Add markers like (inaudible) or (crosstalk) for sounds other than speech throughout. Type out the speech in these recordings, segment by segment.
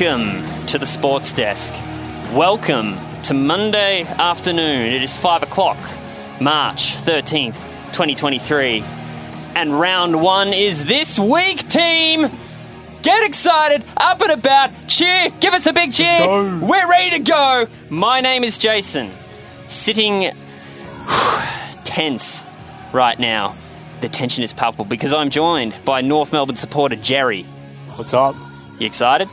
Welcome to the Sports Desk. Welcome to Monday afternoon. It is 5 o'clock, March 13th, 2023. And round one is this week, team! Get excited, up and about, cheer, give us a big cheer. We're ready to go. My name is Jason. Sitting (sighs) tense right now. The tension is palpable because I'm joined by North Melbourne supporter Jerry. What's up? You excited?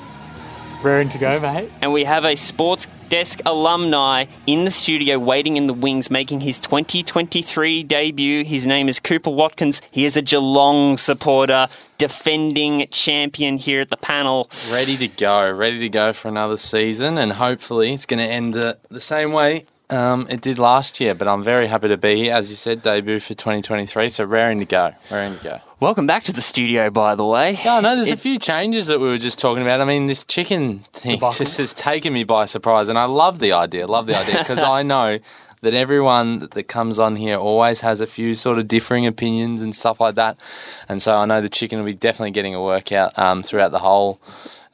Raring to go, mate. and we have a sports desk alumni in the studio waiting in the wings making his 2023 debut his name is cooper watkins he is a geelong supporter defending champion here at the panel ready to go, ready to go for another season, and hopefully it's going to end the, the same way um, it did last year. But I'm very happy to be here, as you said, debut for 2023. So raring to go, raring to go. Welcome back to the studio by the way Yeah, I know there's a few changes that we were just talking about. I mean, this chicken thing Debacle. just has taken me by surprise, and I love the idea. Love the idea because I (laughs) know that everyone that- that comes on here always has a few sort of differing opinions and stuff like that. And so I know the chicken will be definitely getting a workout um, throughout the whole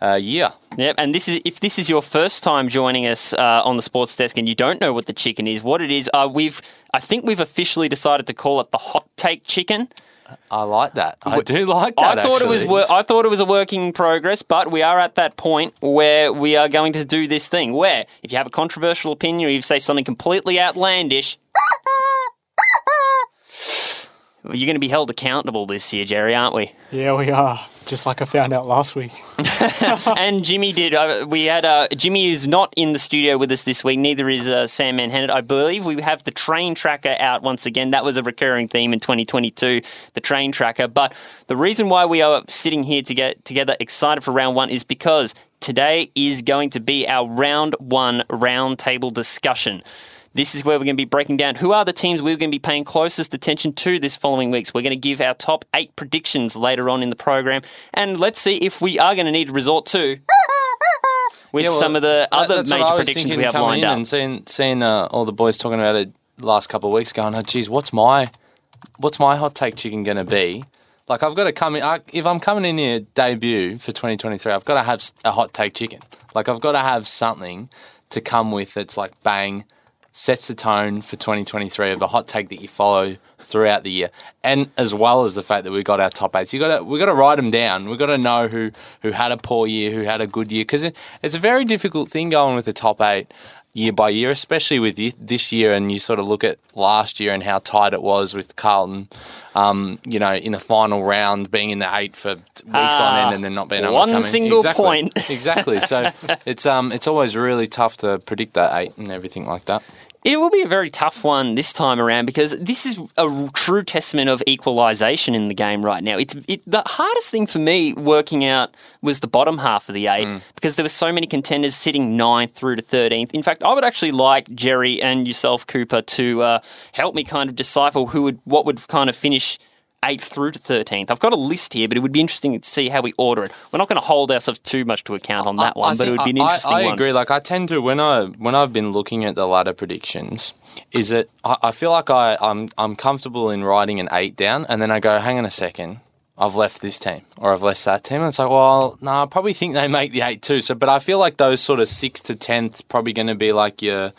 uh, year. Yep, and this is if this is your first time joining us uh, on the sports desk and you don't know what the chicken is, what it is, uh, we've I think we've officially decided to call it the hot take chicken. I like that. I do like that. I thought it was actually. wor- I thought it was a working progress, but we are at that point where we are going to do this thing where if you have a controversial opinion or you say something completely outlandish, you're going to be held accountable this year, Jerry, aren't we? Yeah, we are. Just like I found out last week. (laughs) and Jimmy did. Uh, we had uh, Jimmy is not in the studio with us this week. Neither is uh, Sam Manhattan. I believe we have the train tracker out once again. That was a recurring theme in 2022, the train tracker. But the reason why we are sitting here to get together, excited for round one, is because today is going to be our round one roundtable discussion. This is where we're going to be breaking down who are the teams we're going to be paying closest attention to this following weeks. We're going to give our top eight predictions later on in the program, and let's see if we are going to need to resort to (laughs) with Yeah, well, some of the other what major predictions we have lined in up. And seeing, seeing uh, all the boys talking about it last couple of weeks, going, "Oh, geez, what's my, what's my hot take chicken going to be?" Like I've got to come in. I, if I'm coming in here debut for 2023, I've got to have a hot take chicken. Like I've got to have something to come with that's like bang, sets the tone for 2023 of the hot take that you follow throughout the year, and as well as the fact that we got our top eights. You got to we got to write them down. We got to know who who had a poor year, who had a good year, because it, it's a very difficult thing going with the top eight year by year, especially with this year. And you sort of look at last year and how tight it was with Carlton. Um, you know, in the final round, being in the eight for weeks on Ah, end, and then not being able one to come in. single exactly. point. exactly. So (laughs) it's um it's always really tough to predict that eight and everything like that. It will be a very tough one this time around because this is a true testament of equalisation in the game right now. It's it, the hardest thing for me working out was the bottom half of the eight Mm. because there were so many contenders sitting ninth through to thirteenth. In fact, I would actually like Jerry and yourself, Cooper, to uh, help me kind of decipher who would what would kind of finish. 8th through to 13th. I've got a list here, but it would be interesting to see how we order it. We're not going to hold ourselves too much to account on that I- one, I but it would be an interesting I, I one. agree. Like I tend to when I when I've been looking at the ladder predictions, is that I, I feel like I I'm I'm comfortable in writing an eight down, and then I go, hang on a second. I've left this team or I've left that team. And it's like, well, no, I probably think they make the eight too. So, but I feel like those sort of six to tenth probably going to be like your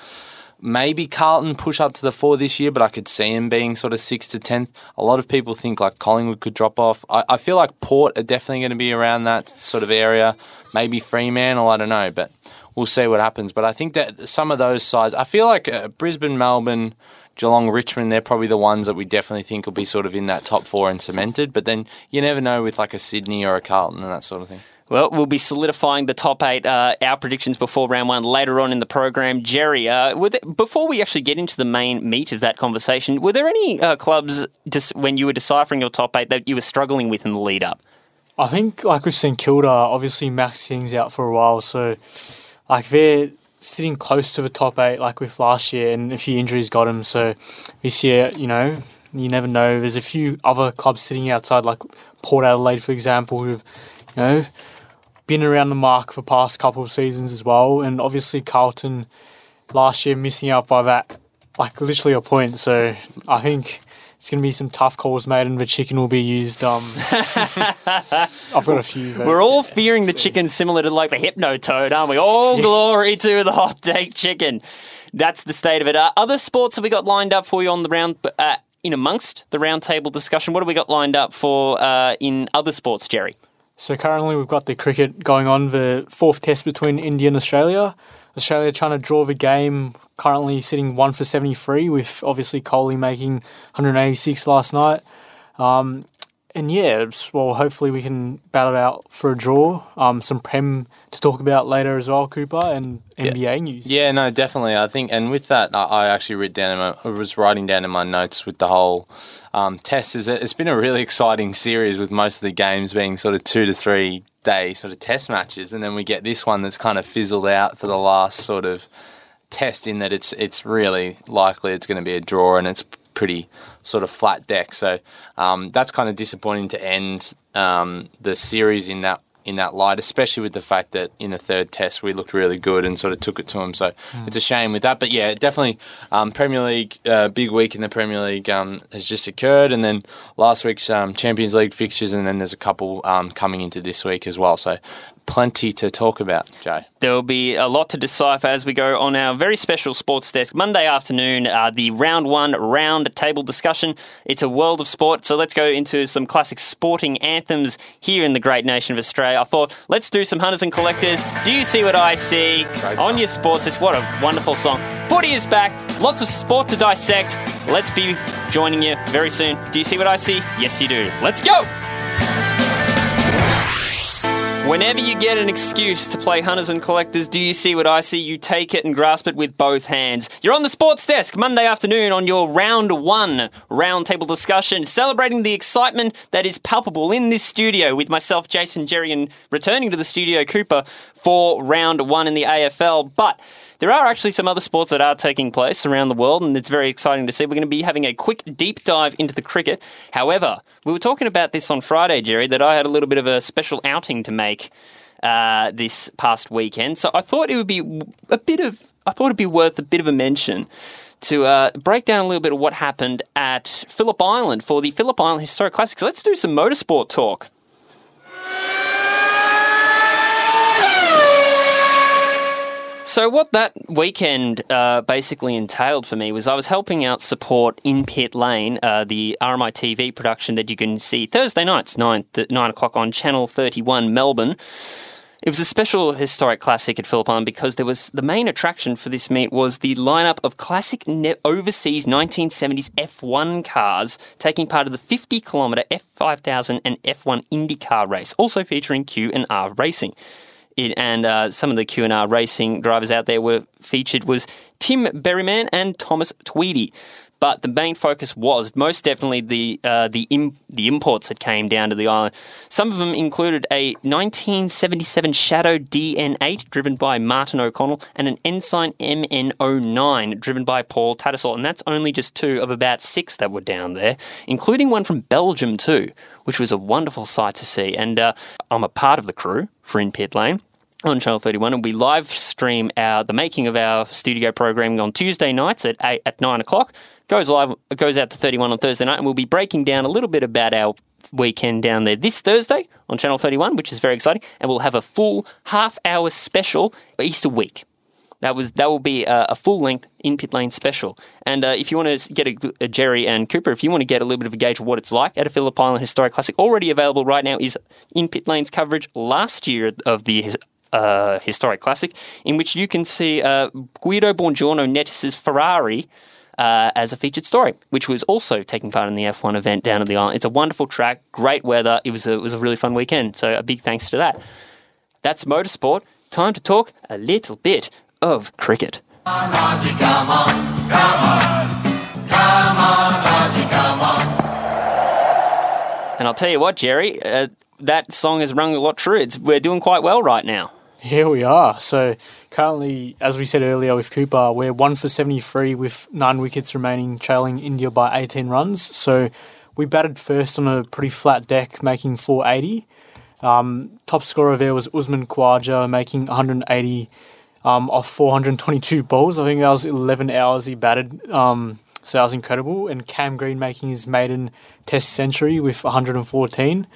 maybe Carlton push up to the four this year, but I could see him being sort of six to tenth. A lot of people think like Collingwood could drop off. I, I feel like Port are definitely going to be around that sort of area. Maybe Fremantle, I don't know, but we'll see what happens. But I think that some of those sides, I feel like uh, Brisbane, Melbourne. Geelong, Richmond, they're probably the ones that we definitely think will be sort of in that top four and cemented. But then you never know with like a Sydney or a Carlton and that sort of thing. Well, we'll be solidifying the top eight, uh, our predictions before round one later on in the program. Jerry, uh, there, before we actually get into the main meat of that conversation, were there any uh, clubs just when you were deciphering your top eight that you were struggling with in the lead up? I think, like we've seen Kilda, obviously Max King's out for a while, so like they're sitting close to the top eight, like with last year, and a few injuries got him. So this year, you know, You never know. There's a few other clubs sitting outside, like Port Adelaide, for example, who've you know been around the mark for past couple of seasons as well, and obviously Carlton last year missing out by that, like literally a point. So I think it's going to be some tough calls made, and the chicken will be used. Um, (laughs) I've got a few. We're all fearing the chicken similar to like the hypno toad, aren't we? All glory to the hot take chicken. That's the state of it. Uh, other sports have we got lined up for you on the round? Uh, in amongst the round table discussion, what have we got lined up for uh, in other sports, Jerry? So currently we've got the cricket going on, the fourth test between India and Australia. Australia trying to draw the game, currently sitting one for 73, with obviously Kohli making 186 last night. Um, and yeah, well, hopefully we can battle it out for a draw. Um, some Prem to talk about later as well, Cooper, and NBA news. Yeah, no, definitely. I think, and with that, I, I actually read down. In my, I was writing down in my notes with the whole um, test. Is it's been a really exciting series with most of the games being sort of two to three day sort of test matches, and then we get this one that's kind of fizzled out for the last sort of test. In that it's it's really likely it's going to be a draw, and it's pretty sort of flat deck. So um, that's kind of disappointing to end um, the series in that in that light, especially with the fact that in the third test we looked really good and sort of took it to them. So it's a shame with that. But yeah, definitely um, Premier League, uh, big week in the Premier League um, has just occurred, and then last week's um, Champions League fixtures, and then there's a couple um, coming into this week as well. So plenty to talk about, Jay. There will be a lot to decipher as we go on our very special sports desk Monday afternoon. Uh, the round one round table discussion. It's a world of sport, so let's go into some classic sporting anthems here in the great nation of Australia. I thought let's do some hunters and collectors. Do you see what I see Great on song. your sports desk? What a wonderful song! Footy is back. Lots of sport to dissect. Let's be joining you very soon. Do you see what I see? Yes, you do. Let's go. Whenever you get an excuse to play hunters and collectors, do you see what I see? You take it and grasp it with both hands. You're on the sports desk Monday afternoon on your round one roundtable discussion, celebrating the excitement that is palpable in this studio with myself, Jason Jerry, and returning to the studio, Cooper, for round one in the AFL. But there are actually some other sports that are taking place around the world, and it's very exciting to see. We're going to be having a quick deep dive into the cricket. However, we were talking about this on Friday, Jerry, that I had a little bit of a special outing to make uh, this past weekend. So I thought it would be a bit of, I thought it'd be worth a bit of a mention to uh, break down a little bit of what happened at Phillip Island for the Phillip Island Historic Classics. Let's do some motorsport talk. So what that weekend uh, basically entailed for me was I was helping out support in Pit Lane, uh, the RMI TV production that you can see Thursday nights, nine nine o'clock on Channel Thirty One, Melbourne. It was a special historic classic at Phillip Island because there was the main attraction for this meet was the lineup of classic ne- overseas 1970s F1 cars taking part of the 50 kilometre F5000 and F1 IndyCar race, also featuring Q and R racing. And uh, some of the Q and R racing drivers out there were featured was Tim Berryman and Thomas Tweedy. But the main focus was most definitely the uh, the Im- the imports that came down to the island. Some of them included a 1977 Shadow DN8 driven by Martin O'Connell and an Ensign MN09 driven by Paul Tattersall. And that's only just two of about six that were down there, including one from Belgium too, which was a wonderful sight to see. And uh, I'm a part of the crew for In Pit Lane on Channel 31, and we live stream our the making of our studio programming on Tuesday nights at eight, at nine o'clock. Goes live, goes out to 31 on Thursday night, and we'll be breaking down a little bit about our weekend down there this Thursday on Channel 31, which is very exciting, and we'll have a full half hour special Easter week. That was that will be a, a full length in pit lane special. And uh, if you want to get a, a Jerry and Cooper, if you want to get a little bit of a gauge of what it's like at a Phillip Island Historic Classic, already available right now is in pit lanes coverage last year of the uh, historic classic, in which you can see uh, Guido Bongiorno Nettis's Ferrari. Uh, as a featured story, which was also taking part in the F1 event down at the island. It's a wonderful track, great weather. It was a, it was a really fun weekend. So a big thanks to that. That's motorsport. Time to talk a little bit of cricket. And I'll tell you what, Jerry, uh, that song has rung a lot true. It's, we're doing quite well right now. Here we are. So currently, as we said earlier with Cooper, we're one for 73 with nine wickets remaining, trailing India by 18 runs. So we batted first on a pretty flat deck, making 480. Um, top scorer there was Usman Khawaja, making 180 um, off 422 balls. I think that was 11 hours he batted. Um, so that was incredible. And Cam Green making his maiden Test century with 114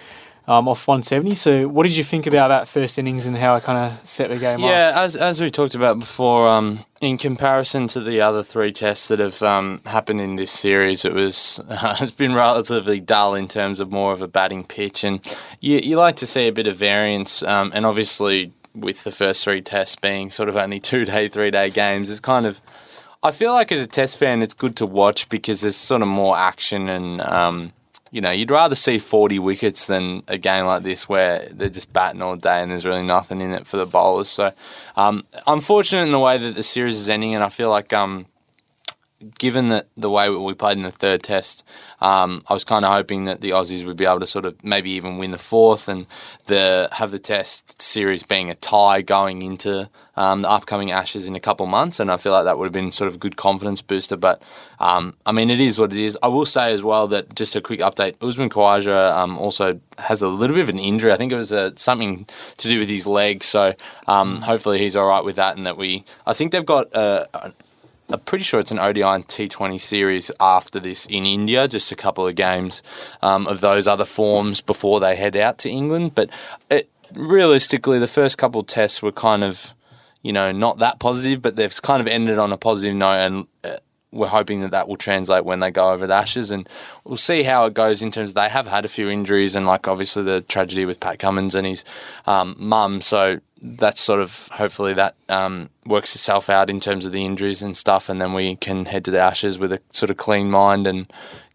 um, off 170. So, what did you think about that first innings and how it kind of set the game Yeah, up? as as we talked about before, um, in comparison to the other three tests that have um, happened in this series, it was uh, (laughs) it's been relatively dull in terms of more of a batting pitch, and you you like to see a bit of variance, um, and obviously with the first three tests being sort of only two day, three day games, it's kind of. I feel like as a test fan, it's good to watch because there's sort of more action and. Um, you know, you'd rather see 40 wickets than a game like this where they're just batting all day and there's really nothing in it for the bowlers. So, um, unfortunate in the way that the series is ending, and I feel like, um, given that the way we played in the third test, um, I was kind of hoping that the Aussies would be able to sort of maybe even win the fourth and the have the test series being a tie going into um, the upcoming Ashes in a couple months, and I feel like that would have been sort of a good confidence booster. But um, I mean, it is what it is. I will say as well that just a quick update: Usman Khawaja um, also has a little bit of an injury. I think it was uh, something to do with his leg. So um, hopefully he's all right with that, and that we. I think they've got. Uh, I'm pretty sure it's an ODI and T20 series after this in India, just a couple of games um, of those other forms before they head out to England. But it, realistically, the first couple of tests were kind of, you know, not that positive, but they've kind of ended on a positive note, and uh, we're hoping that that will translate when they go over the Ashes, and we'll see how it goes in terms. Of, they have had a few injuries, and like obviously the tragedy with Pat Cummins and his um, mum, so that's sort of hopefully that um, works itself out in terms of the injuries and stuff, and then we can head to the Ashes with a sort of clean mind and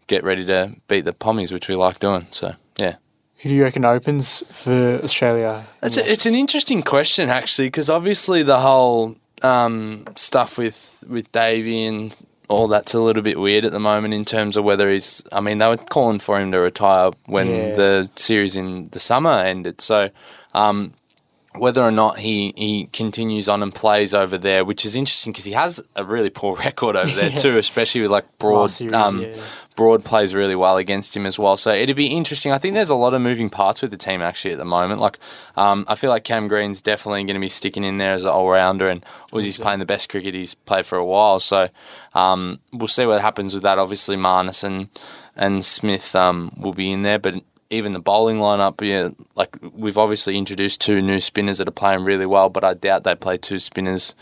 get ready to beat the Pommies, which we like doing. So yeah. Who do you reckon opens for Australia? It's, a, it's an interesting question actually because obviously the whole um, stuff with with Davey and all that's a little bit weird at the moment in terms of whether he's. I mean, they were calling for him to retire when Yeah. the series in the summer ended. So. Um, whether or not he, he continues on and plays over there, which is interesting because he has a really poor (laughs) record over there Yeah. too, especially with like Broad. Series, um, yeah. Broad plays really well against him as well. So it'd be interesting. I think there's a lot of moving parts with the team actually at the moment. Like, um, I feel like Cam Green's definitely going to be sticking in there as an all rounder, and Uzi's playing the best cricket he's played for a while. So um, we'll see what happens with that. Obviously, Marnus and, and Smith um, will be in there, but even the bowling lineup, yeah, like we've obviously introduced two new spinners that are playing really well, but I doubt they play two spinners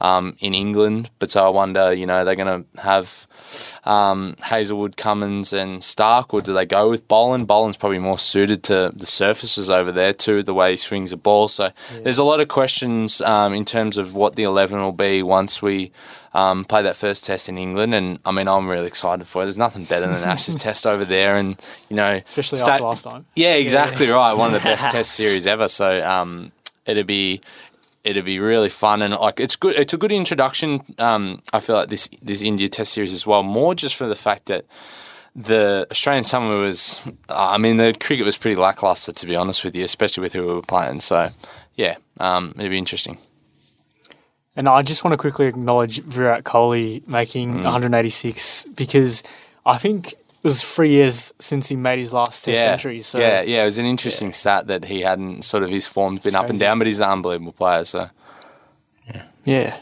um, in England. But so I wonder, you know, they're going to have um, Hazlewood, Cummins, and Starc, or do they go with Boland? Boland's probably more suited to the surfaces over there too, the way he swings the ball. So there's a lot of questions um, in terms of what the eleven will be once we um, play that first test in England. And I mean, I'm really excited for it. There's nothing better than an Ashes (laughs) test over there, and you know, Especially after last time. yeah, exactly right. One of the best (laughs) test series ever. So um, it'd be it'd be really fun and like it's good. It's a good introduction. Um, I feel like this this India Test series as well. More just for the fact that the Australian summer was. I mean, the cricket was pretty lackluster to be honest with you, especially with who we were playing. So yeah, um, it'd be interesting. And I just want to quickly acknowledge Virat Kohli making Mm. 186 because I think it was three years since he made his last Test yeah, century. So yeah, yeah. It was an interesting stat that he hadn't sort of his form's been It's up and down, but he's an unbelievable player. So. Yeah.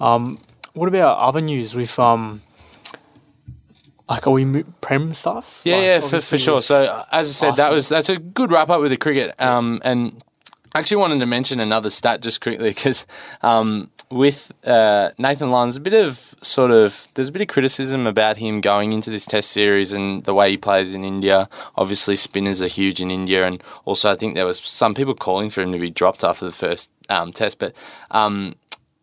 Um, what about other news with um, like are we prem stuff? Yeah, Like, yeah, for, for sure. So as I said, that was that's a good wrap up with the cricket. Um, and I actually wanted to mention another stat just quickly because um, with uh, Nathan Lyon's a bit of sort of there's a bit of criticism about him going into this Test series and the way he plays in India. Obviously, spinners are huge in India, and also I think there was some people calling for him to be dropped after the first um, Test, but. Um,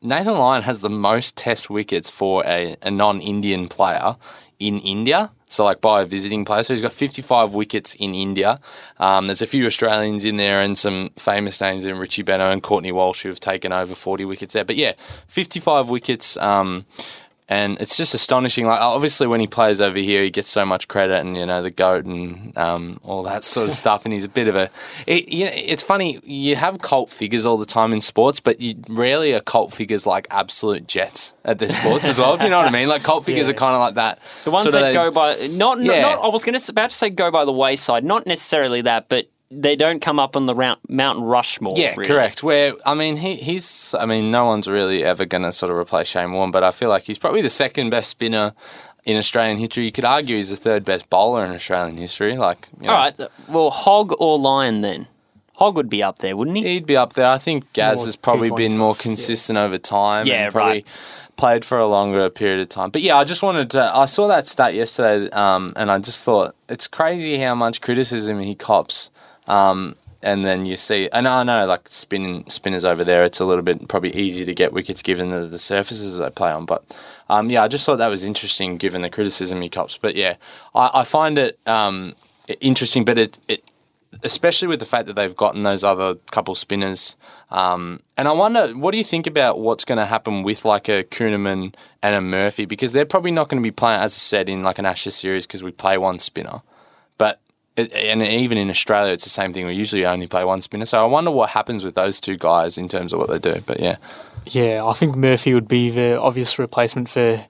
Nathan Lyon has the most test wickets for a, a non Indian player in India. So, like by a visiting player. So, he's got 55 wickets in India. Um, there's a few Australians in there and some famous names in Richie Benaud and Courtney Walsh who have taken over 40 wickets there. But yeah, 55 wickets. Um, and it's just astonishing. Like obviously, when he plays over here, he gets so much credit, and you know the goat and um, all that sort of (laughs) stuff. And he's a bit of a. It, you know, it's funny. You have cult figures all the time in sports, but you rarely are cult figures like absolute jets at their sports as well. If you know what I mean, like cult figures (laughs) Yeah. are kind of like that. The ones that they- go by not, not, Yeah. not I was going to about to say go by the wayside, not necessarily that, but they don't come up on the round, Mount Rushmore. Yeah, really. correct. Where I mean, he, he's. I mean, no one's really ever going to sort of replace Shane Warne, but I feel like he's probably the second best spinner in Australian history. You could argue he's the third best bowler in Australian history. Like, you know, All right. Well, hog or Lyon then? Hog would be up there, wouldn't he? he'd be up there. I think Gaz More has probably been more stuff, yeah. consistent over time. Yeah, and probably right. Played for a longer period of time, but yeah, I just wanted to. I saw that stat yesterday, um, and I just thought it's crazy how much criticism he cops. Um, and then you see, and I know like spinning spinners over there, it's a little bit probably easier to get wickets given the, the surfaces they play on. But um, yeah, I just thought that was interesting given the criticism he cops. But yeah, I, I find it um, interesting, but it, it especially with the fact that they've gotten those other couple spinners. Um, and I wonder, what do you think about what's going to happen with like a Kuhnemann and a Murphy? Because they're probably not going to be playing, as I said, in like an Ashes series because we play one spinner. But it, and even in Australia, it's the same thing. We usually only play one spinner. So I wonder what happens with those two guys in terms of what they do. But yeah, Yeah, I think Murphy would be the obvious replacement for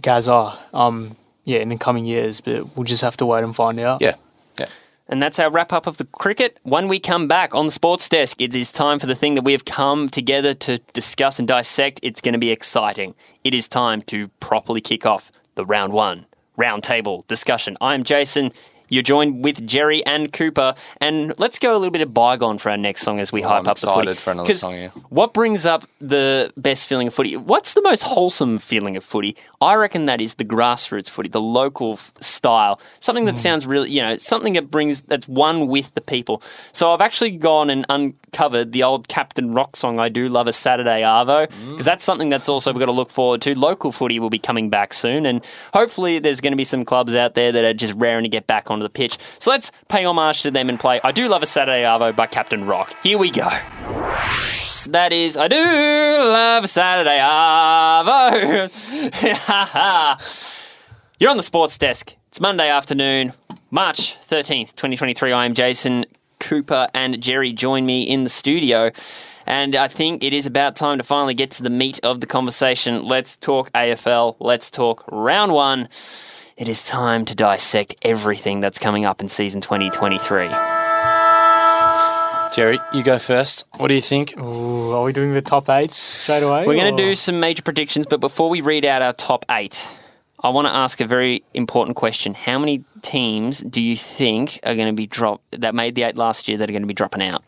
Gaza. Um, yeah, in the coming years, but we'll just have to wait and find out. yeah, yeah. And that's our wrap up of the cricket. When we come back on the sports desk, it is time for the thing that we have come together to discuss and dissect. It's going to be exciting. It is time to properly kick off the round one round table discussion. I'm Jason. You're joined with Jerry and Cooper, and let's go a little bit of bygone for our next song as we Well, hype I'm up the footy. excited for another song, yeah. What brings up the best feeling of footy? What's the most wholesome feeling of footy? I reckon that is the grassroots footy, the local f- style, something that sounds really, you know, something that brings that's one with the people. So I've actually gone and uncovered the old Captain Rock song. I do love a Saturday Arvo Hmm. because that's something that's also we've got to look forward to. Local footy will be coming back soon, and hopefully there's going to be some clubs out there that are just raring to get back the pitch. So let's pay homage to them and play I Do Love a Saturday Arvo by Captain Rock. Here we go. That is, I do love a Saturday Arvo. (laughs) You're on the sports desk. It's Monday afternoon, March 13th, 2023. I am Jason Cooper and Jerry join me in the studio. And I think it is about time to finally get to the meat of the conversation. Let's talk AFL. Let's talk round one. It is time to dissect everything that's coming up in season 2023. Jerry, you go first. What do you think? Ooh, are we doing the top eights straight away? We're going to do some major predictions, but before we read out our top eight, I want to ask a very important question. How many teams do you think are going to be dropped that made the eight last year that are going to be dropping out?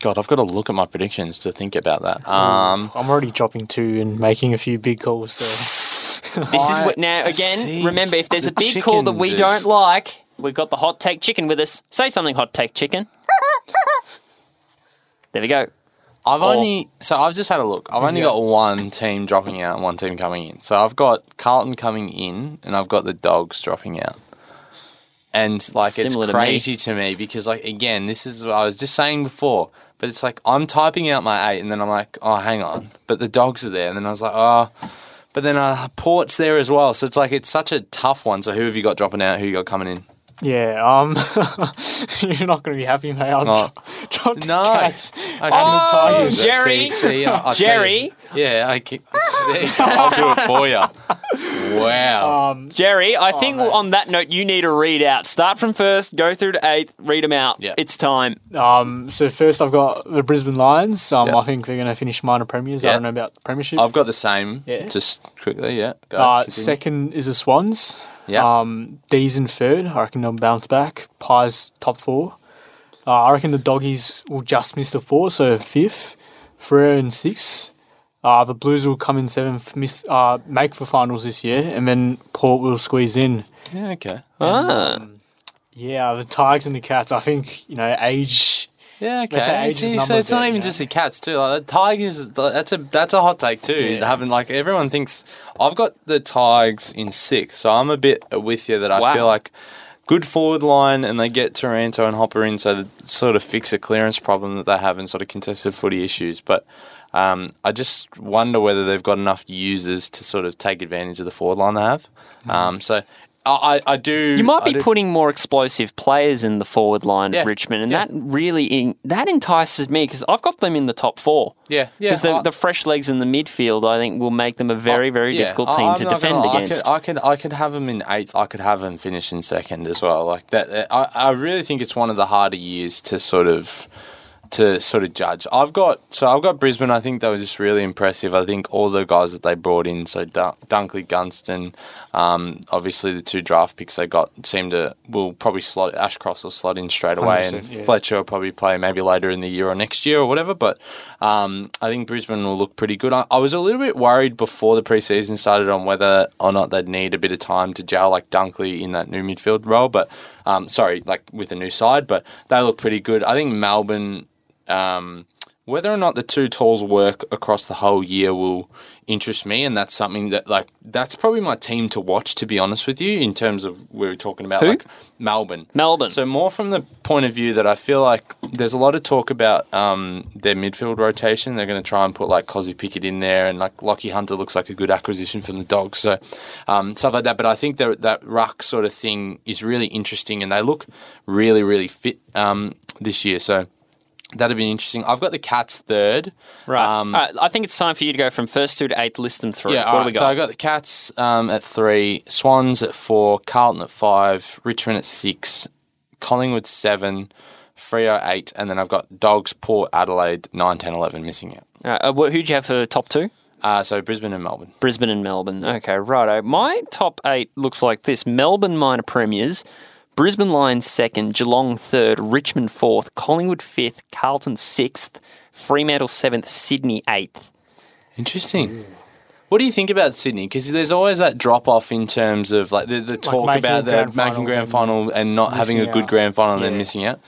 God, I've got to look at my predictions to think about that. Um, I'm already dropping two and making a few big calls. So (laughs) This is what now again. Remember, if there's a big call that we dude. don't like, we've got the hot take chicken with us. Say something, hot take chicken. there we go. I've Or- only so I've just had a look. I've only got one team dropping out and one team coming in. So I've got Carlton coming in and I've got the Dogs dropping out. And like Similar it's to me. crazy to me. because like again, this is what I was just saying before. But it's like I'm typing out my eight and then I'm like, oh hang on. But the dogs are there and then I was like, oh but then uh, Port's there as well. So it's like it's such a tough one. So who have you got dropping out? Who you got coming in? yeah, um, (laughs) you're not going to be happy, mate. I'll Oh. drop, drop the No. cats. Okay. and the Tigers. Oh, Jerry. See, see, I- I'll tell Jerry. You. Yeah, I can, there you go. I'll do it for you. Wow. Um, Jerry, I think man. on that note, you need a read out. Start from first, go through to eighth, read them out. Yeah. It's time. Um, so first I've got the Brisbane Lions. Um, Yeah. I think they're going to finish minor premiers. Yeah. I don't know about the premiership. I've got the same. Yeah. Just quickly, yeah. Go, uh, second is the Swans. Yeah. Um, D's in third. I reckon they'll bounce back. Pies top four. Uh, I reckon the Doggies will just miss the four, so fifth. Freo in sixth. Uh, the Blues will come in seventh, miss, uh, make for finals this year, and then Port will squeeze in. yeah, okay. Ah. Yeah, the Tigers and the Cats. I think you know age. Yeah, okay. age See, so it's not there, even you know. just the cats too. Like the Tigers, that's a that's a hot take too. Yeah. Having like everyone thinks I've got the Tigers in six, so I'm a bit with you that I Wow. feel like good forward line, and they get Taranto and Hopper in, so they sort of fix a clearance problem that they have and sort of contested footy issues. But um, I just wonder whether they've got enough users to sort of take advantage of the forward line they have. Um, so I, I I do. You might be putting more explosive players in the forward line Yeah, at Richmond, and yeah. that really in, that entices me because I've got them in the top four. Yeah, yeah. Because the, the fresh legs in the midfield, I think, will make them a very, very Yeah, difficult team I'm to defend gonna against. I could, I could, I could have them in eighth. I could have them finish in second as well. Like that, I, I really think it's one of the harder years to sort of to sort of judge. I've got so I've got Brisbane. I think they were just really impressive. I think all the guys that they brought in, so Dun- Dunkley, Gunston, um, obviously the two draft picks they got seem to will probably slot Ashcroft will slot in straight away, and yeah. Fletcher will probably play maybe later in the year or next year or whatever. But um, I think Brisbane will look pretty good. I, I was a little bit worried before the preseason started on whether or not they'd need a bit of time to gel like Dunkley in that new midfield role. But um, sorry, like with a new side, but they look pretty good. I think Melbourne. Um, whether or not the two tools work across the whole year will interest me, and that's something that like that's probably my team to watch. To be honest with you, in terms of we were talking about Who? like Melbourne, Melbourne. So more from the point of view that I feel like there's a lot of talk about um, their midfield rotation. They're going to try and put like Kozzy Pickett in there, and like Lachie Hunter looks like a good acquisition from the Dogs. So um, stuff like that. But I think that that ruck sort of thing is really interesting, and they look really really fit um, this year. So. That'd be interesting. I've got the Cats third. right. Um, All right, I think it's time for you to go from first two to eighth. List them through. yeah, what all do right. we got? So I got the Cats um, at three, Swans at four, Carlton at five, Richmond at six, Collingwood seven, Freo eight, and then I've got Dogs, Port, Adelaide, 9, 10, 11 missing out. Uh, uh, who'd you have for top two? Uh, so Brisbane and Melbourne. Brisbane and Melbourne. Okay, righto. My top eight looks like this: Melbourne minor premiers, Brisbane Lions second, Geelong third, Richmond fourth, Collingwood fifth, Carlton sixth, Fremantle seventh, Sydney eighth. Interesting. What do you think about Sydney? Because there's always that drop off in terms of like the, the talk making about the grand making grand and final and not having a missing good out. grand final and then Yeah. missing out.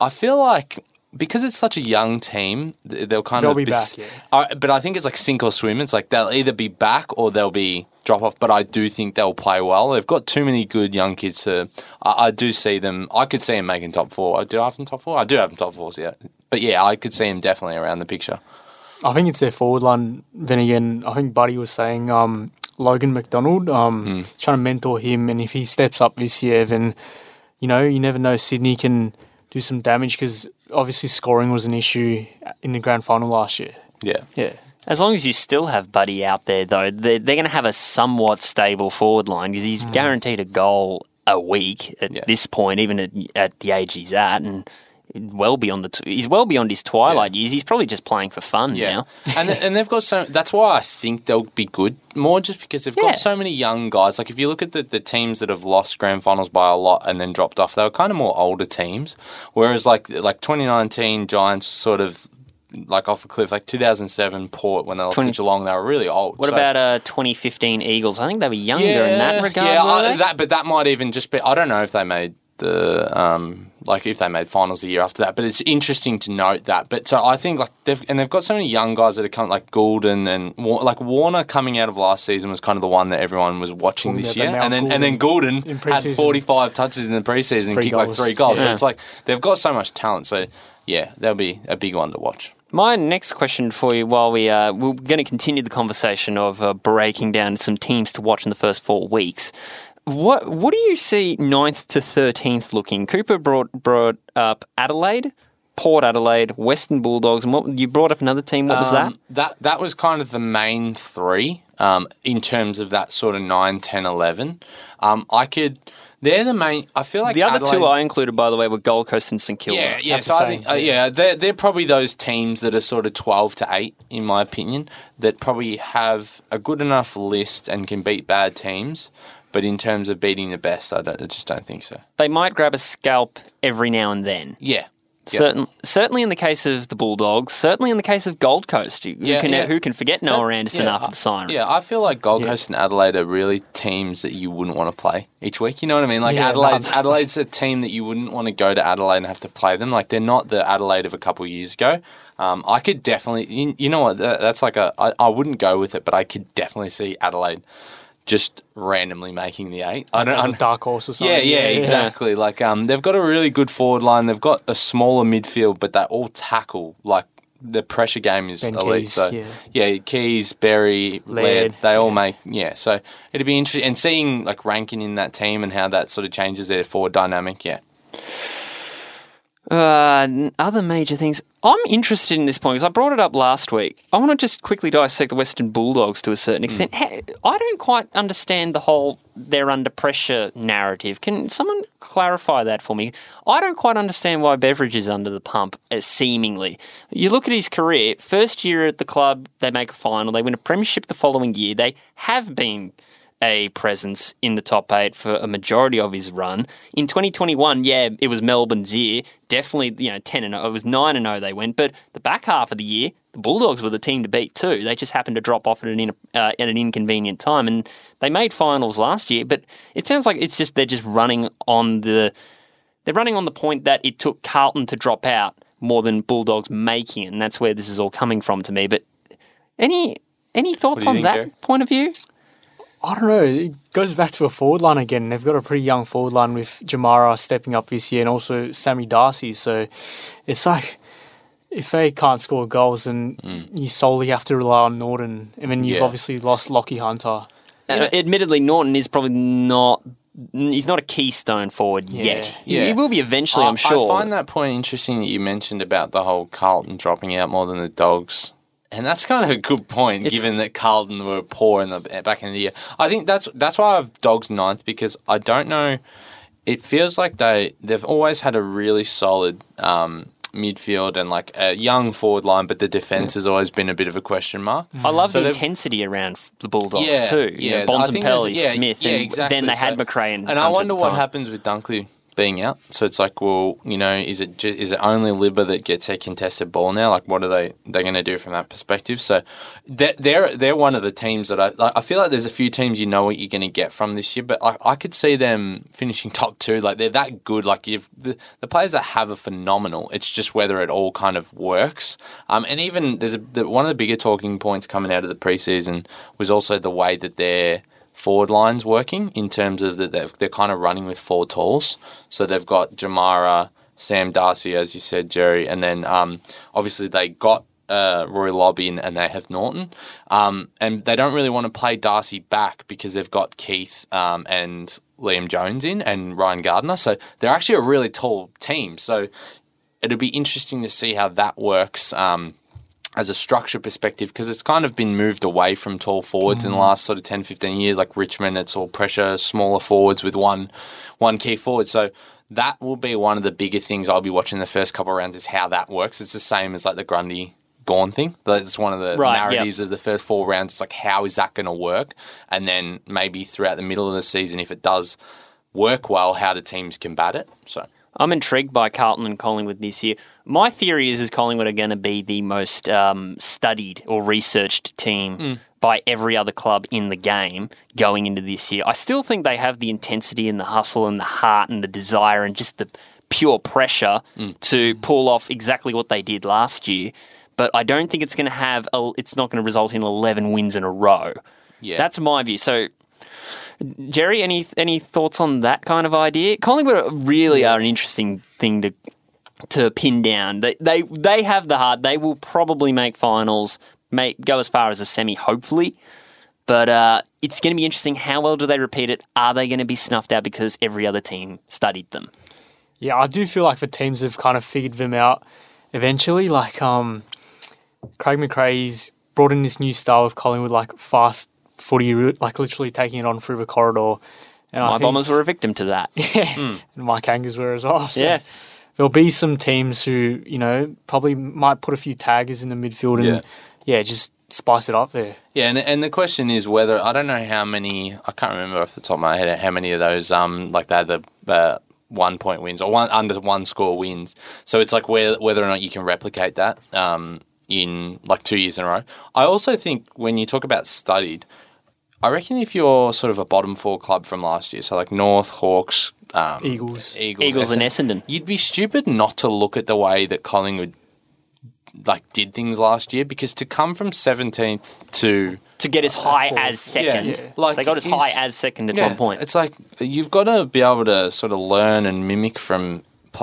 I feel like because it's such a young team, they'll kind They'll of be s- back, yeah. Uh, but I think it's like sink or swim. It's like they'll either be back or they'll be drop off. But I do think they'll play well. They've got too many good young kids to. I, I do see them. I could see them making top four. I Do I have them top four? I do have them top fours. Yeah, but yeah, I could see them definitely around the picture. I think it's their forward line. Then again, I think Buddy was saying um, Logan McDonald, um, Hmm. trying to mentor him, and if he steps up this year, then you know you never know. Sydney can do some damage because obviously scoring was an issue in the grand final last year. Yeah. Yeah, As long as you still have Buddy out there, though, they're, they're going to have a somewhat stable forward line because he's mm. guaranteed a goal a week at Yeah. this point, even at, at the age he's at, and well beyond the t- he's well beyond his twilight years. He's probably just playing for fun Yeah, now. (laughs) and and they've got so. That's why I think they'll be good. More just because they've Yeah. got so many young guys. Like if you look at the, the teams that have lost grand finals by a lot and then dropped off, they were kind of more older teams. Whereas like like 2019 Giants sort of like off a cliff. Like 2007 Port when they lost 20 to Geelong, they were really old. What So- about uh, 2015 Eagles? I think they were younger in that regard. Yeah, I- that, but that might even just be. I don't know if they made the um like if they made finals a year after that. But it's interesting to note that. But so I think like they've and they've got so many young guys that are coming like Gulden and Wa- like Warner coming out of last season was kind of the one that everyone was watching Oh, this yeah, year, and then and then Gulden Gulden had forty five touches in the preseason and Three kicked like three goals. So it's like they've got so much talent. So yeah, that'll be a big one to watch. My next question for you, while we uh, we're going to continue the conversation of uh, breaking down some teams to watch in the first four weeks. What what do you see 9th to thirteenth looking? Cooper brought brought up Adelaide, Port Adelaide, Western Bulldogs, and what you brought up another team. What was that? Um, That that was kind of the main three um, in terms of that sort of 9, 10, 11. Um, I could. They're the main. I feel like The other two I included, by the way, were Gold Coast and St Kilda. Yeah, yeah. So I think, uh, yeah, they're they're probably those teams that are sort of twelve to eight, in my opinion, that probably have a good enough list and can beat bad teams. But in terms of beating the best, I, don't, I just don't think so. They might grab a scalp every now and then. Yeah, Yeah. Certain, certainly in the case of the Bulldogs, certainly in the case of Gold Coast. Who, Yeah, can, yeah. who can forget Noah That- Anderson yeah, after the siren? Yeah, I feel like Gold Coast and Adelaide are really teams that you wouldn't want to play each week. You know what I mean? Like Adelaide's. Adelaide's a team that you wouldn't want to go to Adelaide and have to play them. Like they're not the Adelaide of a couple of years ago. Um, I could definitely, you, you know what? That, that's like a. I, I wouldn't go with it, but I could definitely see Adelaide just randomly making the eight. I don't. dark horse or something. yeah, yeah, exactly. Like um, they've got a really good forward line. They've got a smaller midfield, but they all tackle. Like the pressure game is Ben elite. Keays, so yeah. Keays, Berry, Laird, Laird, they all make yeah. So it'd be interesting and seeing like Rankine in that team and how that sort of changes their forward dynamic. Yeah, Uh, other major things. I'm interested in this point because I brought it up last week. I want to just quickly dissect the Western Bulldogs to a certain extent. Ha- I don't quite understand the whole they're under pressure narrative. Can someone clarify that for me? I don't quite understand why Beveridge is under the pump, uh, seemingly. You look at his career, first year at the club, they make a final, they win a premiership the following year. They have been a presence in the top eight for a majority of his run. In 2021, yeah, it was Melbourne's year. Definitely, you know, 10 and 0. It was 9 and 0 they went. But the back half of the year, the Bulldogs were the team to beat too. They just happened to drop off at an, in, uh, at an inconvenient time. And they made finals last year. But it sounds like it's just they're just running on the. They're running on the point that it took Carlton to drop out more than Bulldogs making it. And that's where this is all coming from to me. But any. Any thoughts on think, that point of view? I don't know. It goes back to a forward line again. They've got a pretty young forward line with Jamarra stepping up this year and also Sammy Darcy. So it's like if they can't score goals, then you solely have to rely on Norton. I mean, you've Yeah. obviously lost Lachie Hunter. Uh, admittedly, Norton is probably not. He's not a keystone forward yet. He- Yeah. He will be eventually, I, I'm sure. I find that point interesting that you mentioned about the whole Carlton dropping out more than the Dogs. And that's kind of a good point, It's- given that Carlton were poor in the back end of the year. I think that's that's why I've Dogs ninth because I don't know. It feels like they they've always had a really solid um, midfield and like a young forward line, but the defense has always been a bit of a question mark. I love So the intensity around the Bulldogs Yeah, too. You yeah. know, I think Bontempelli, yeah, Smith, yeah, and exactly. then they had So- McRae and, And I wonder what time. happens with Dunkley being out. So it's like, well, you know, is it ju- is it only Libba that gets a contested ball now? Like, what are they they going to do from that perspective? So they're they're, they're one of the teams that I like, I feel like there's a few teams you know what you're going to get from this year, but I, I could see them finishing (laughs) top two. Like they're that good. Like you've the, the players that have are phenomenal. It's just whether it all kind of works. Um, and even there's a the, one of the bigger talking points coming out of the preseason was also the way that they're forward lines working in terms of that they're, they're kind of running with four talls. So they've got Jamarra, Sam Darcy, as you said, Jerry, and then um, obviously they got uh, Rory Lobb in, and they have Norton. Um, and they don't really want to play Darcy back because they've got Keath um, and Liam Jones in and Ryan Gardner. So they're actually a really tall team. So it'll be interesting to see how that works. Um, as a structure perspective because it's kind of been moved away from tall forwards in the mm. last sort of 10 15 years. Like Richmond it's all pressure smaller forwards with one one key forward. So that will be one of the bigger things I'll be watching the first couple of rounds is how that works. It's the same as like the Grundy Gawn thing. That's one of the Right, narratives of the first four rounds. It's like how is that going to work? And then maybe throughout the middle of the season if it does work well how do teams combat it? So I'm intrigued by Carlton and Collingwood this year. My theory is, is Collingwood are going to be the most um, studied or researched team Hmm. by every other club in the game going into this year. I still think they have the intensity and the hustle and the heart and the desire and just the pure pressure Hmm. to pull off exactly what they did last year. But I don't think it's going to have. A, it's not going to result in 11 wins in a row. yeah That's my view. So, Jerry, any any thoughts on that kind of idea? Collingwood really are an interesting thing to to pin down. They they they have the heart. They will probably make finals, make go as far as a semi, hopefully. But uh, it's going to be interesting. How well do they repeat it? Are they going to be snuffed out because every other team studied them? Yeah, I do feel like the teams have kind of figured them out eventually. Like um, Craig McRae's brought in this new style of Collingwood, like fast footy, like literally taking it on through the corridor. And I My think- Bombers were a victim to that. (laughs) and my Kangas were as well. (laughs) So Yeah. there'll be some teams who you know probably might put a few taggers in the midfield and Yeah. yeah, just spice it up there. Yeah, and, and the question is whether I don't know how many I can't remember off the top of my head how many of those um like they had the uh, one point wins or one under one score wins. So it's like where, whether or not you can replicate that um in like two years in a row. I also think when you talk about studied, I reckon if you're sort of a bottom four club from last year, so like North Hawks, um, Eagles. Eagles, Eagles and Essendon. You'd be stupid not to look at the way that Collingwood like did things last year because to come from 17th to to get as high as second. Yeah. Like, they got as high as second at one point. It's like you've got to be able to sort of learn and mimic from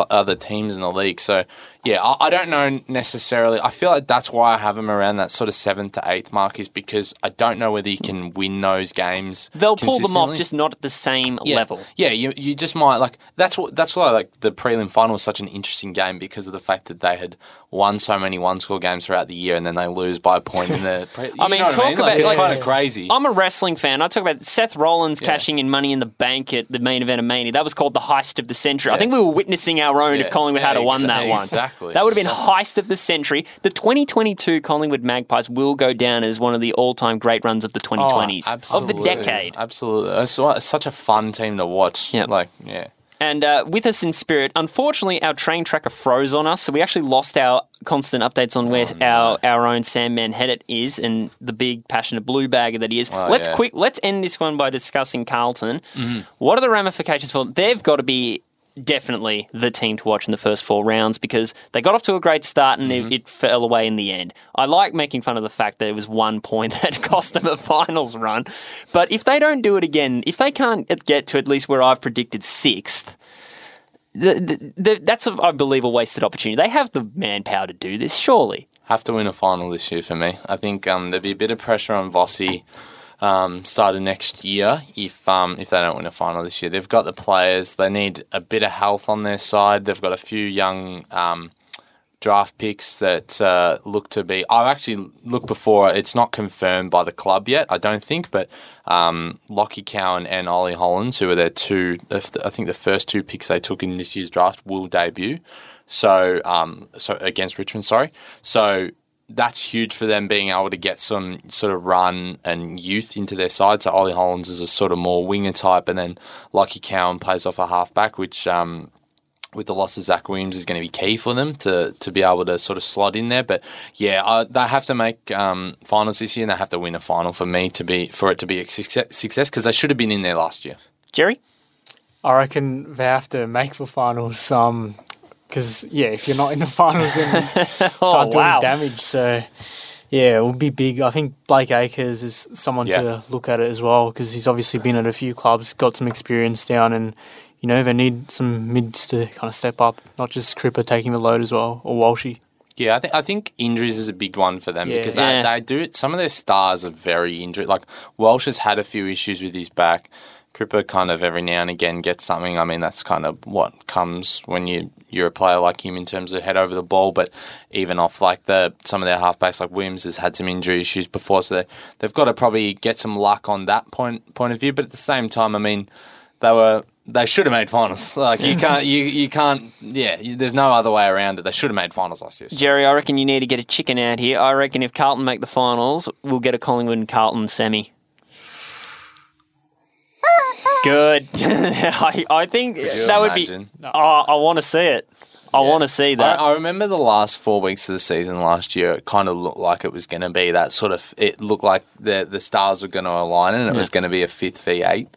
other teams in the league. So yeah, I, I don't know necessarily. I feel like that's why I have him around that sort of seventh to eighth mark is because I don't know whether you can win those games. They'll pull them off, just not at the same yeah. level. Yeah, you you just might like that's what that's why like the prelim final was such an interesting game because of the fact that they had won so many one score games throughout the year and then they lose by a point in the. (laughs) Pre- I mean, talk Like, about- it's like- kind of crazy. I'm a wrestling fan. I talk about Seth Rollins Yeah. cashing in Money in the Bank at the main event of Mania. That was called the heist of the century. I think we were witnessing our own Yeah. if Collingwood had Yeah, have won that one. exactly. That would have been heist of the century. The 2022 Collingwood Magpies will go down as one of the all-time great runs of the 2020s of the Oh, decade. Absolutely, it's, such a fun team to watch. Yeah. like yeah. And uh, with us in spirit, unfortunately, our train tracker froze on us, so we actually lost our constant updates on Oh, where our, our own Sam Manhattan is and the big passionate blue bagger that he is. Oh, let's yeah. quick. Let's end this one by discussing Carlton. Mm-hmm. What are the ramifications for? They've got to be definitely the team to watch in the first four rounds because they got off to a great start and Mm-hmm. it, it fell away in the end. I like making fun of the fact that it was one point (laughs) that cost them a finals run, but if they don't do it again, if they can't get to at least where I've predicted sixth the, the, the, that's, a, I believe, a wasted opportunity. They have the manpower to do this, surely. Have to win a final this year for me. I think um, there'd be a bit of pressure on Vossi um, starting next year if um, if they don't win a final this year. They've got the players. They need a bit of health on their side. They've got a few young um, draft picks that uh, look to be. I've actually looked before. It's not confirmed by the club yet, I don't think, but um, Lachie Cowan and Ollie Hollands, who are their two, I think the first two picks they took in this year's draft, will debut. So, um, so against Richmond, sorry. So that's huge for them being able to get some sort of run and youth into their side. So Ollie Hollands is a sort of more winger type, and then Lachie Cowan plays off a halfback, which um, with the loss of Zach Williams is going to be key for them to, to be able to sort of slot in there. But yeah, uh, they have to make um, finals this year, and they have to win a final for me to be for it to be a success because they should have been in there last year. Jerry? I reckon they have to make the finals. Um, because yeah, if you're not in the finals, then (laughs) you Oh, can't do wow. any damage. So yeah, it will be big. I think Blake Acres is someone Yeah. to look at it as well because he's obviously been at a few clubs, got some experience down, and you know they need some mids to kind of step up, not just Cripper taking the load as well or Walshy. Yeah, I think I think injuries is a big one for them Yeah. because Yeah. they, they do some of their stars are very injured. Like Welsh has had a few issues with his back. Cripper kind of every now and again gets something. I mean, that's kind of what comes when you you're a player like him in terms of head over the ball. But even off like the some of their halfbacks like Williams has had some injury issues before, so they, they've got to probably get some luck on that point point of view. But at the same time, I mean, they were they should have made finals. (laughs) Like you can't you you can't yeah. You, there's no other way around it. They should have made finals last year. Jerry, I reckon you need to get a chicken out here. I reckon if Carlton make the finals, we'll get a Collingwood and Carlton semi. Good. (laughs) I, I think you that would imagine? be. Oh, I want to see it. I want to see that. I remember the last four weeks of the season last year. It kind of looked like it was going to be that sort of. It looked like the the stars were going to align, and it was going to be a fifth v eighth,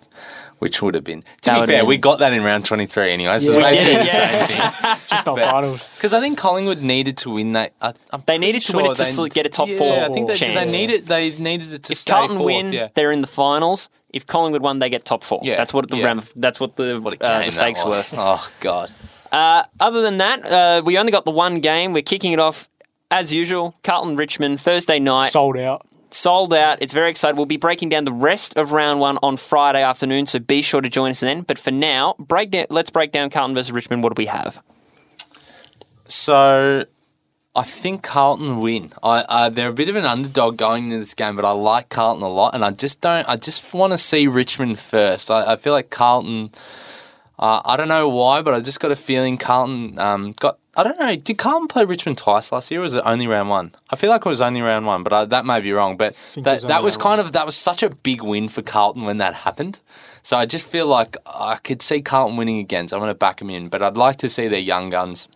which would have been. To That be would fair, have we got that in round twenty three anyway. So Yeah. it's basically We the did, same thing. (laughs) Just not finals. Because I think Collingwood needed to win that. I, I'm They pretty needed to win it to sl- get a top yeah, four I think they, chance. they needed. They needed it to if stay Carlton fourth, win, yeah. they're in the finals. If Collingwood won, they get top four. Yeah, That's what the yeah. ram- That's what the, What uh, the stakes were. Oh god. Uh, other than that, uh, we only got the one game. We're kicking it off as usual. Carlton Richmond Thursday night. Sold out. sold out. It's very exciting. We'll be breaking down the rest of round one on Friday afternoon, so be sure to join us then. But for now, break down, let's break down Carlton versus Richmond. What do we have? So I think Carlton win. I, I they're a bit of an underdog going into this game, but I like Carlton a lot, and I just don't. I just want to see Richmond first. I, I feel like Carlton. Uh, I don't know why, but I just got a feeling Carlton um, got. I don't know. Did Carlton play Richmond twice last year? or Was it only round one? I feel like it was only round one, but I, that may be wrong. But that was that was kind of that was such a big win for Carlton when that happened. So I just feel like I could see Carlton winning again. So I'm going to back them in, but I'd like to see their young guns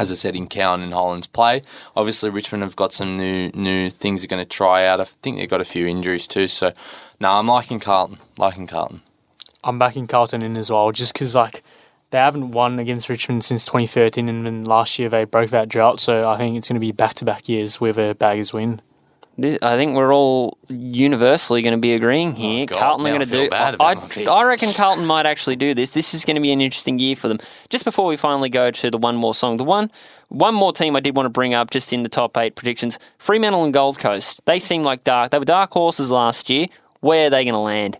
as I said, in Cowan and Hollands play. Obviously, Richmond have got some new new things they're going to try out. I think they've got a few injuries too. So, no, I'm liking Carlton. Liking Carlton. I'm backing Carlton in as well, just because like they haven't won against Richmond since 2013, and then last year they broke that drought. So I think it's going to be back to back years with a Baggers win. This, I think we're all universally going to be agreeing oh, here. Oh, God, Carlton are going I to do. I, my. I reckon Carlton might actually do this. This is going to be an interesting year for them. Just before we finally go to the one more song, the one one more team I did want to bring up just in the top eight predictions: Fremantle and Gold Coast. They seem like dark. They were dark horses last year. Where are they going to land?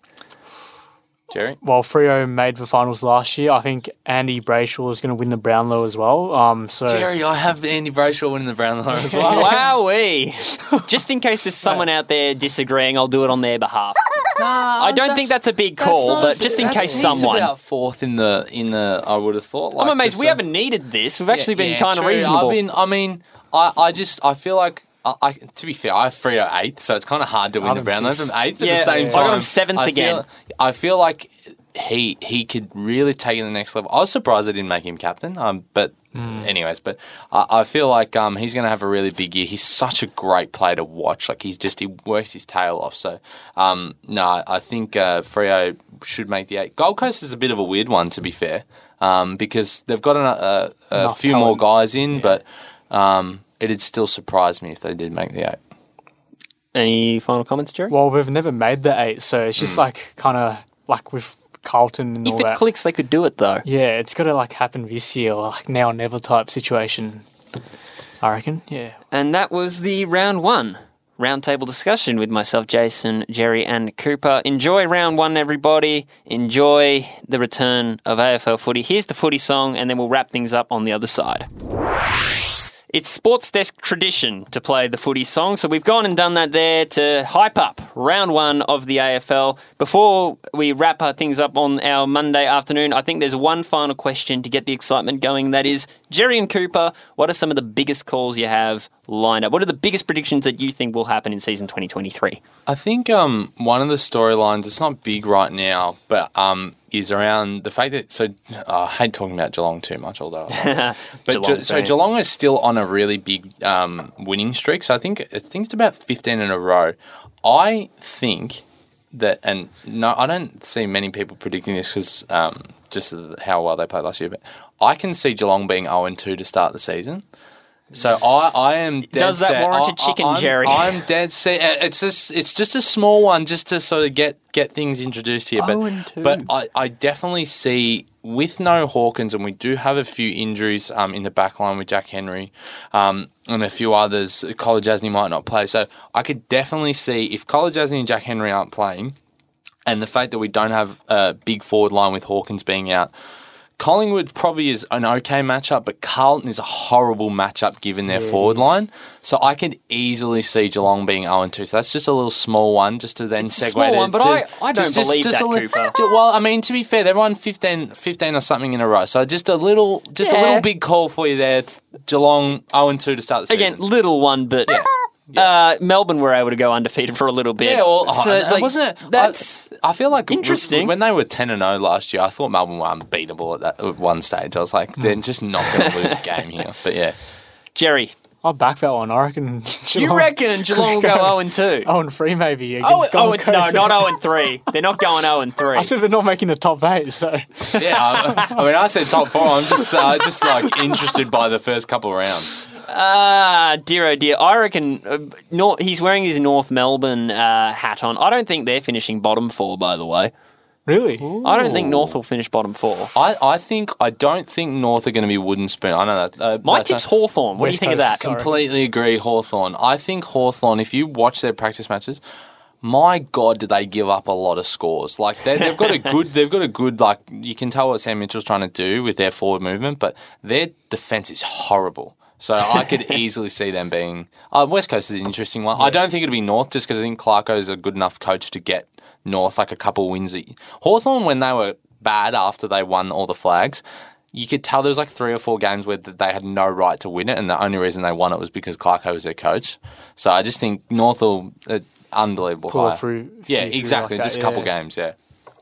Jerry? While Freo made the finals last year, I think Andy Brayshaw is going to win the Brownlow as well. Um, so Jerry, I have Andy Brayshaw winning the Brownlow as (laughs) well. Wowee! (laughs) Just in case there's someone out there disagreeing, I'll do it on their behalf. I don't think that's a big call, but just in case someone. about fourth in the in the. I would have thought. I'm amazed we uh, haven't needed this. We've actually yeah, been yeah, kind of reasonable. I've been. I mean, I, I just I feel like. I, I, to be fair, I have Freo eighth, so it's kind of hard to win the have Brownlow sixth. from eighth at the same I time. I got him seventh I again. Feel, I feel like he he could really take it to the next level. I was surprised I didn't make him captain, um, but Hmm. anyways, but I, I feel like um, he's going to have a really big year. He's such a great player to watch. Like he's just he works his tail off. So um, no, I think uh, Freo should make the eight. Gold Coast is a bit of a weird one, to be fair, um, because they've got an, a, a Enough few more guys in, but um, it'd still surprise me if they did make the eight. Any final comments, Jerry? well, we've never made the eight, so it's just hmm. like kind of like with Carlton and if all it that. clicks, they could do it though. Yeah, it's got to like happen this year, or like now or never type situation. I reckon. Yeah. And that was the round one roundtable discussion with myself, Jason, Jerry, and Cooper. Enjoy round one, everybody. Enjoy the return of AFL footy. Here's the footy song, and then we'll wrap things up on the other side. It's Sports Desk tradition to play the footy song, so we've gone and done that there to hype up round one of the AFL. Before we wrap our things up on our Monday afternoon, I think there's one final question to get the excitement going. That is, Jerry and Cooper, what are some of the biggest calls you have lined up? What are the biggest predictions that you think will happen in season 2023? I think um, one of the storylines, it's not big right now, but um, is around the fact that. So uh, I hate talking about Geelong too much, although. (laughs) But Geelong Ge- so. Geelong is still on a really big um, winning streak. So I think I think it's about fifteen in a row. I think that, and no, I don't see many people predicting this because um, just how well they played last year. But I can see Geelong being zero and two to start the season. So I, I am. Dead Does that set. warrant I- a chicken, I, I'm, Jerry? I'm dead set. Uh, It's just it's just a small one, just to sort of get get things introduced here. But 0 and 2. but I, I definitely see with no Hawkins, and we do have a few injuries um, in the back line with Jack Henry um, and a few others. College Asney might not play, so I could definitely see if College Asney and Jack Henry aren't playing, and the fact that we don't have a big forward line with Hawkins being out. Collingwood probably is an okay matchup, but Carlton is a horrible matchup given their Yeah, it forward line. So I could easily see Geelong being 0 2. So that's just a little small one, just to then It's segue small to- one, but to- I- I don't believe that, a li- Cooper. Well, I mean, to be fair, they've won 15, 15 or something in a row. So just a little, just a little big call for you there. It's Geelong 0 2 to start the season. Again, little one, but Uh, Melbourne were able to go undefeated for a little bit. Yeah, well, So, oh, like, wasn't it? That's I, I feel like interesting. when they were ten and zero last year. I thought Melbourne were unbeatable at that at one stage. I was like, they're just not going to lose a game here. But yeah, Jerry. I'll back that one. I reckon. You reckon Geelong will go 0 and 2? Oh, and three maybe against Oh, Gold oh, no, Coast. not 0 and 3. They're not going 0 and 3. (laughs) I said they're not making the top eight, so yeah. I, I mean, I said top four. I'm just, uh, just like interested by the first couple of rounds. Ah, dear oh dear. I reckon uh, Nor- he's wearing his North Melbourne uh, hat on. I don't think they're finishing bottom four, by the way. really. I don't think North will finish bottom four. I, I think I don't think North are going to be wooden spoon. I know that. Uh, My that's tip's a- Hawthorn. What West do you think of Coast. that? Sorry. Completely agree, Hawthorn. I think Hawthorn. If you watch their practice matches, my God, did they give up a lot of scores? Like they, they've got a (laughs) good, they've got a good. Like you can tell what Sam Mitchell's trying to do with their forward movement, but their defense is horrible. So I could (laughs) easily see them being. Uh, West Coast is an interesting one. I don't think it'll be North just because I think Clarko's a good enough coach to get North like a couple wins. Hawthorn when they were bad after they won all the flags. You could tell there was like three or four games where they had no right to win it, and the only reason they won it was because Clarko was their coach. So I just think North will uh, unbelievable Pull high. through- Yeah, through exactly. like that, just a couple yeah. games. Yeah.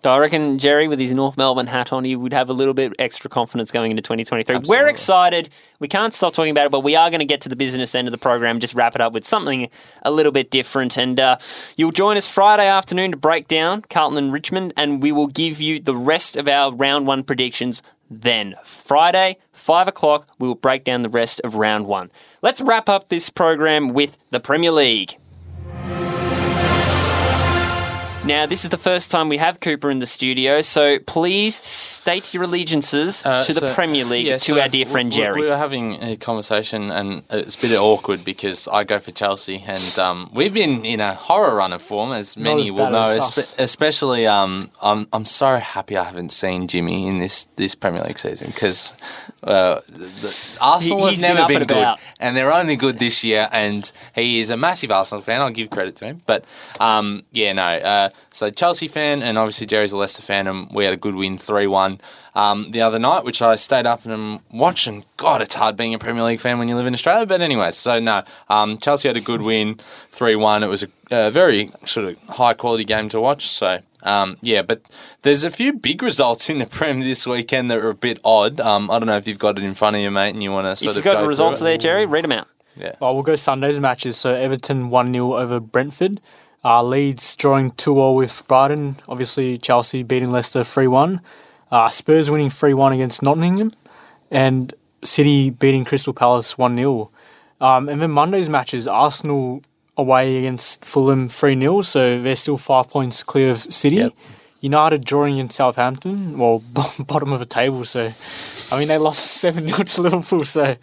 So I reckon Jerry, with his North Melbourne hat on, he would have a little bit extra confidence going into 2023. We're excited. We can't stop talking about it, but we are going to get to the business end of the program, just wrap it up with something a little bit different. And uh, you'll join us Friday afternoon to break down Carlton and Richmond, and we will give you the rest of our round one predictions then. Friday, 5 o'clock, we will break down the rest of round one. Let's wrap up this program with the Premier League. Now, this is the first time we have Cooper in the studio, so please state your allegiances Uh, to the Premier League yeah, to so our dear friend Jerry. We were having a conversation, and it's a bit awkward because I go for Chelsea, and um, we've been in a horror run of form, as many as will know. espe- especially, um, I'm I'm so happy I haven't seen Jimmy in this this Premier League season because uh, Arsenal He- he's have been never up been, good, about. and they're only good this year. And he is a massive Arsenal fan. I'll give credit to him, but um, yeah, no. Uh, so Chelsea fan, and obviously Jerry's a Leicester fan, and we had a good win, three one um, the other night, which I stayed up and watched. And God, it's hard being a Premier League fan when you live in Australia. But anyway, so no, um, Chelsea had a good win, three one. It was a, a very sort of high quality game to watch. So. Um, yeah, but there's a few big results in the Prem this weekend that are a bit odd. Um, I don't know if you've got it in front of you, mate, and you want to sort if you've of got go the results it. there, Jerry, read them out. Yeah. Well, we'll go Sunday's matches. So Everton 1 0 over Brentford. Uh, Leeds drawing 2 0 with Brighton. Obviously, Chelsea beating Leicester 3 1. Uh, Spurs winning 3 1 against Nottingham. And City beating Crystal Palace 1 0. Um, and then Monday's matches Arsenal away against Fulham 3 0. So they're still five points clear of City. Yep. United drawing in Southampton, well, (laughs) bottom of the table. So, I mean, they lost (laughs) 7 0 to Liverpool. So,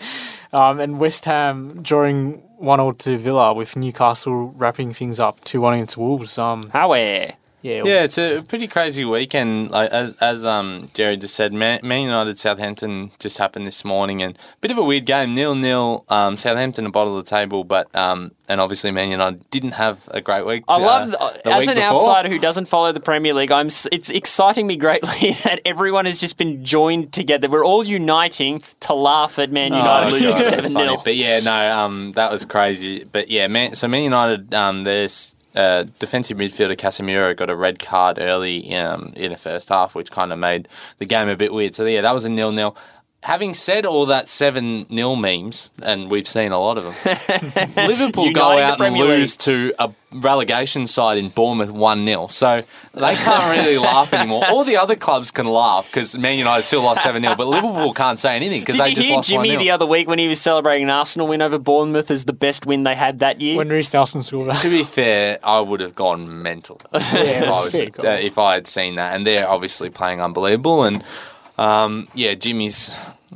um, and West Ham drawing 1 0 to Villa with Newcastle wrapping things up 2 1 against Wolves. Um, However, yeah, Yeah, it's a pretty crazy weekend. Like as as um Jerry just said, Man, Man United Southampton just happened this morning, and a bit of a weird game, nil nil. Um, Southampton are bottom of the table, but um, and obviously Man United didn't have a great week. I uh, love the as an before. outsider who doesn't follow the Premier League. I'm. It's exciting me greatly (laughs) that everyone has just been joined together. We're all uniting to laugh at Man United Oh, losing seven funny. 0 But yeah, no, um, that was crazy. But yeah, man. So Man United, um, there's uh, defensive midfielder Casemiro got a red card early um, in the first half, which kind of made the game a bit weird. So yeah, that was a nil nil. Having said all that seven 0 memes, and we've seen a lot of them, (laughs) Liverpool go out and Premier lose to a relegation side in Bournemouth one 0 So they can't really (laughs) laugh anymore. All the other clubs can laugh because Man United still lost seven 0 but Liverpool can't say anything because Did they you just hear lost Jimmy 1-0. the other week when he was celebrating an Arsenal win over Bournemouth as the best win they had that year? when Reiss Nelson scored that. To be fair, I would have gone mental (laughs) if, I was, fair uh, if I had seen that. And they're obviously playing unbelievable. And um, yeah, Jimmy's.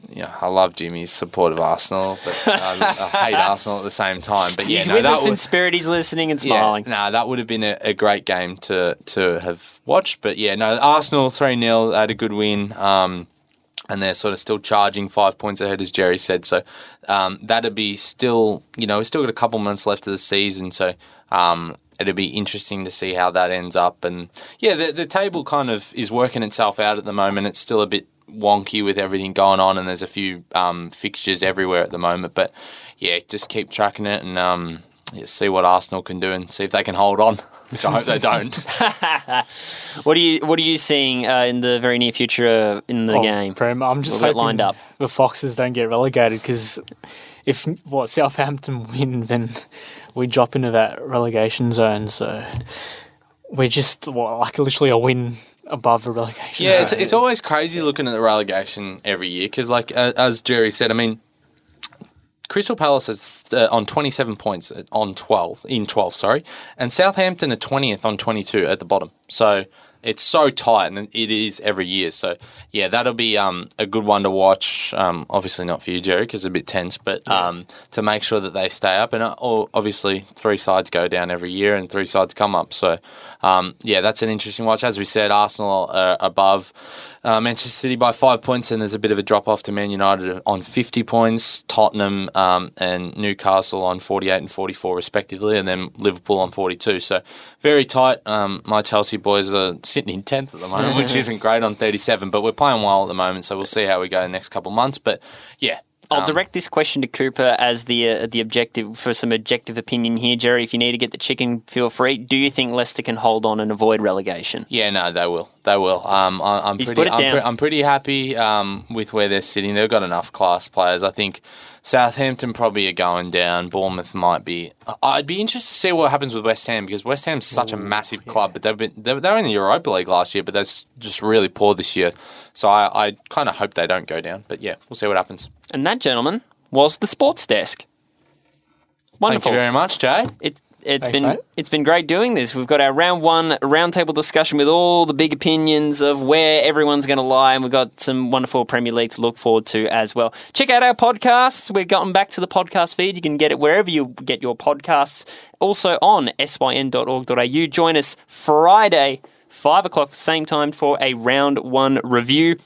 Yeah, I love Jimmy's support of Arsenal, but I, I hate (laughs) Arsenal at the same time. But yeah, He's no, with that us in spirit. He's listening and smiling. yeah, no, that would have been a, a great game to to have watched. But yeah, no, Arsenal three 0 had a good win. Um, and they're sort of still charging five points ahead, as Jerry said. So um, that'd be still, you know, we've still got a couple months left of the season. So um, it'd be interesting to see how that ends up. And yeah, the, the table kind of is working itself out at the moment. It's still a bit wonky with everything going on, and there's a few um, fixtures everywhere at the moment. But yeah, just keep tracking it and um, yeah, see what Arsenal can do and see if they can hold on. (laughs) Which I hope they don't. (laughs) What are you What are you seeing uh, in the very near future uh, in the Oh, game? Prem. I'm just hoping lined up. the Foxes don't get relegated because if what Southampton (laughs) win, then we drop into that relegation zone. So we're just what, like literally a win above the relegation. Yeah, it's, it's always crazy looking at the relegation every year because, like uh, as Jerry said, I mean, Crystal Palace is uh, on 27 points on 12 in 12, sorry, and Southampton are 20th on 22 at the bottom. So it's so tight, and it is every year. So yeah, that'll be um, a good one to watch. Um, obviously not for you, Jerry, because it's a bit tense, but um, to make sure that they stay up, and uh, obviously three sides go down every year, and three sides come up. So um, yeah, that's an interesting watch. As we said, Arsenal are above uh, Manchester City by five points, and there's a bit of a drop off to Man United on 50 points, Tottenham um, and Newcastle on 48 and 44 respectively, and then Liverpool on 42. So very tight. Um, my Chelsea boys are sitting in 10th at the moment, (laughs) which isn't great on 37, but we're playing well at the moment, so we'll see how we go the next couple of months. But yeah, I'll Um, direct this question to Cooper as the uh, the objective for some objective opinion here, Jerry. If you need to get the chicken, feel free. Do you think Leicester can hold on and avoid relegation? Yeah, no, they will. They will. Um, I, I'm He's pretty. put it I'm, down. pre- I'm pretty happy um, with where they're sitting. They've got enough class players. I think Southampton probably are going down. Bournemouth might be. I'd be interested to see what happens with West Ham because West Ham's such a massive club, but they've been they they were in the Europa League last year, but they're just really poor this year. So I, I kind of hope they don't go down. But yeah, we'll see what happens. And that gentleman was the sports desk. Wonderful. Thank you very much, Jay. It, it's Thanks, been mate. it's been great doing this. We've got our round one roundtable discussion with all the big opinions of where everyone's going to lie, and we've got some wonderful Premier League to look forward to as well. Check out our podcasts. We've gotten back to the podcast feed. You can get it wherever you get your podcasts. Also on syn.org.au. Join us Friday, five o'clock, same time for a round one review.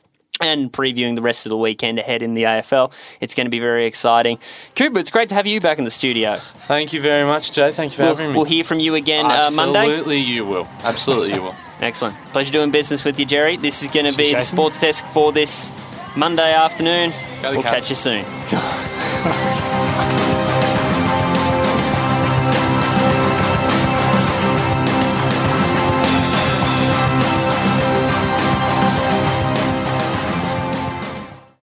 And previewing the rest of the weekend ahead in the AFL. It's going to be very exciting. Cooper, it's great to have you back in the studio. Thank you very much, Jay. Thank you for We'll, having me. we'll hear from you again uh, Monday. Absolutely, you will. Absolutely, you will. (laughs) Excellent. Pleasure doing business with you, Jerry. This is going to be the sports desk for this Monday afternoon. We'll Cats. catch you soon. (laughs)